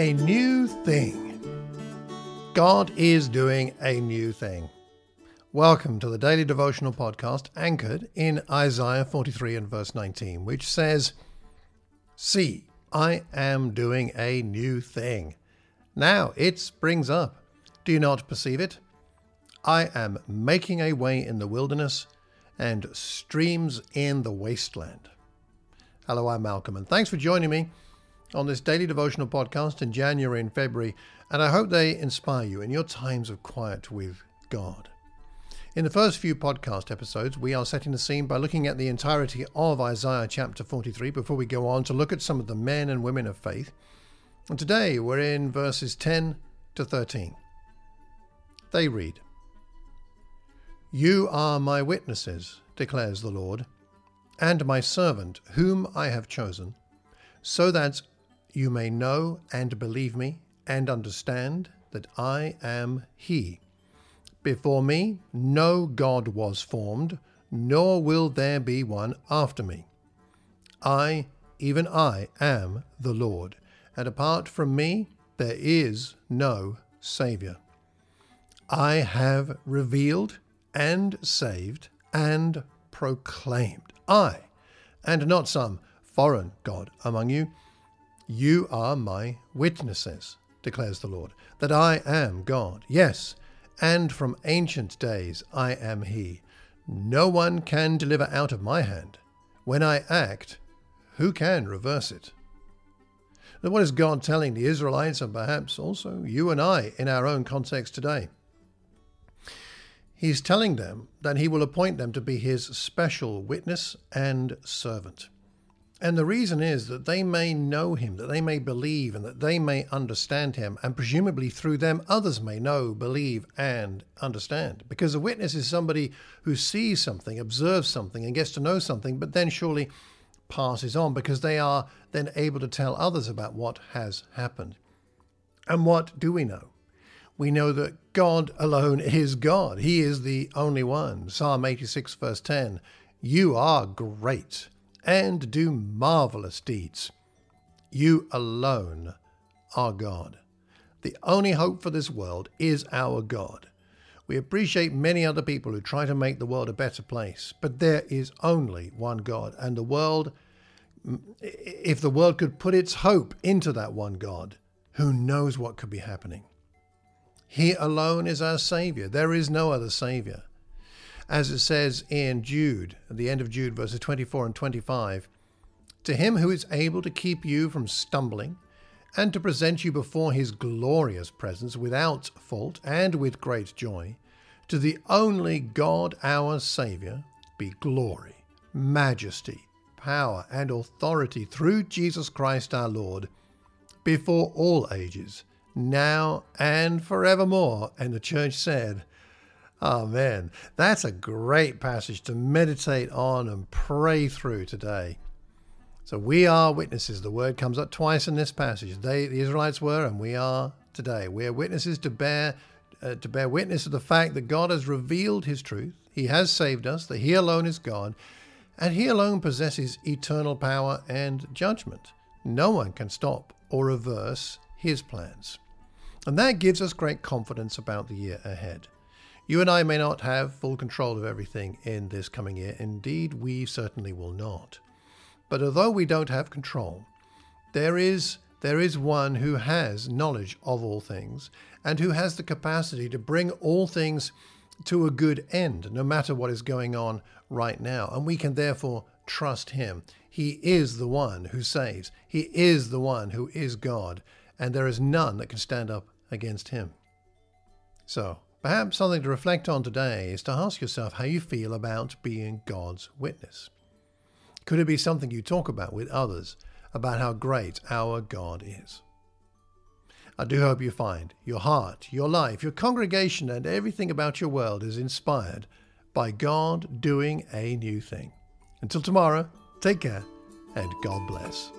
A new thing. God is doing a new thing. Welcome to the daily devotional podcast anchored in Isaiah 43 and verse 19, which says, See, I am doing a new thing. Now it springs up. Do you not perceive it? I am making a way in the wilderness and streams in the wasteland. Hello, I'm Malcolm, and thanks for joining me on this daily devotional podcast in January and February, and I hope they inspire you in your times of quiet with God. In the first few podcast episodes, we are setting the scene by looking at the entirety of Isaiah chapter 43 before we go on to look at some of the men and women of faith. And today we're in verses 10 to 13. They read You are my witnesses, declares the Lord, and my servant, whom I have chosen, so that you may know and believe me and understand that I am He. Before me no God was formed, nor will there be one after me. I, even I, am the Lord, and apart from me there is no Saviour. I have revealed and saved and proclaimed. I, and not some foreign God among you, you are my witnesses, declares the Lord, that I am God. Yes, and from ancient days I am He. No one can deliver out of my hand. When I act, who can reverse it? Now, what is God telling the Israelites and perhaps also you and I in our own context today? He's telling them that He will appoint them to be His special witness and servant. And the reason is that they may know him, that they may believe, and that they may understand him, and presumably through them others may know, believe, and understand. Because a witness is somebody who sees something, observes something, and gets to know something, but then surely passes on because they are then able to tell others about what has happened. And what do we know? We know that God alone is God. He is the only one. Psalm 86, verse 10 You are great and do marvelous deeds. You alone are God. The only hope for this world is our God. We appreciate many other people who try to make the world a better place, but there is only one God, and the world, if the world could put its hope into that one God, who knows what could be happening? He alone is our Savior. There is no other Savior as it says in Jude, at the end of Jude, verses 24 and 25 To him who is able to keep you from stumbling, and to present you before his glorious presence without fault and with great joy, to the only God our Saviour be glory, majesty, power, and authority through Jesus Christ our Lord, before all ages, now and forevermore. And the church said, Oh man, that's a great passage to meditate on and pray through today. So we are witnesses. The word comes up twice in this passage. They, the Israelites were, and we are today. We are witnesses to bear uh, to bear witness of the fact that God has revealed His truth. He has saved us. That He alone is God, and He alone possesses eternal power and judgment. No one can stop or reverse His plans, and that gives us great confidence about the year ahead. You and I may not have full control of everything in this coming year. Indeed, we certainly will not. But although we don't have control, there is there is one who has knowledge of all things and who has the capacity to bring all things to a good end, no matter what is going on right now. And we can therefore trust him. He is the one who saves, he is the one who is God, and there is none that can stand up against him. So, Perhaps something to reflect on today is to ask yourself how you feel about being God's witness. Could it be something you talk about with others about how great our God is? I do hope you find your heart, your life, your congregation, and everything about your world is inspired by God doing a new thing. Until tomorrow, take care and God bless.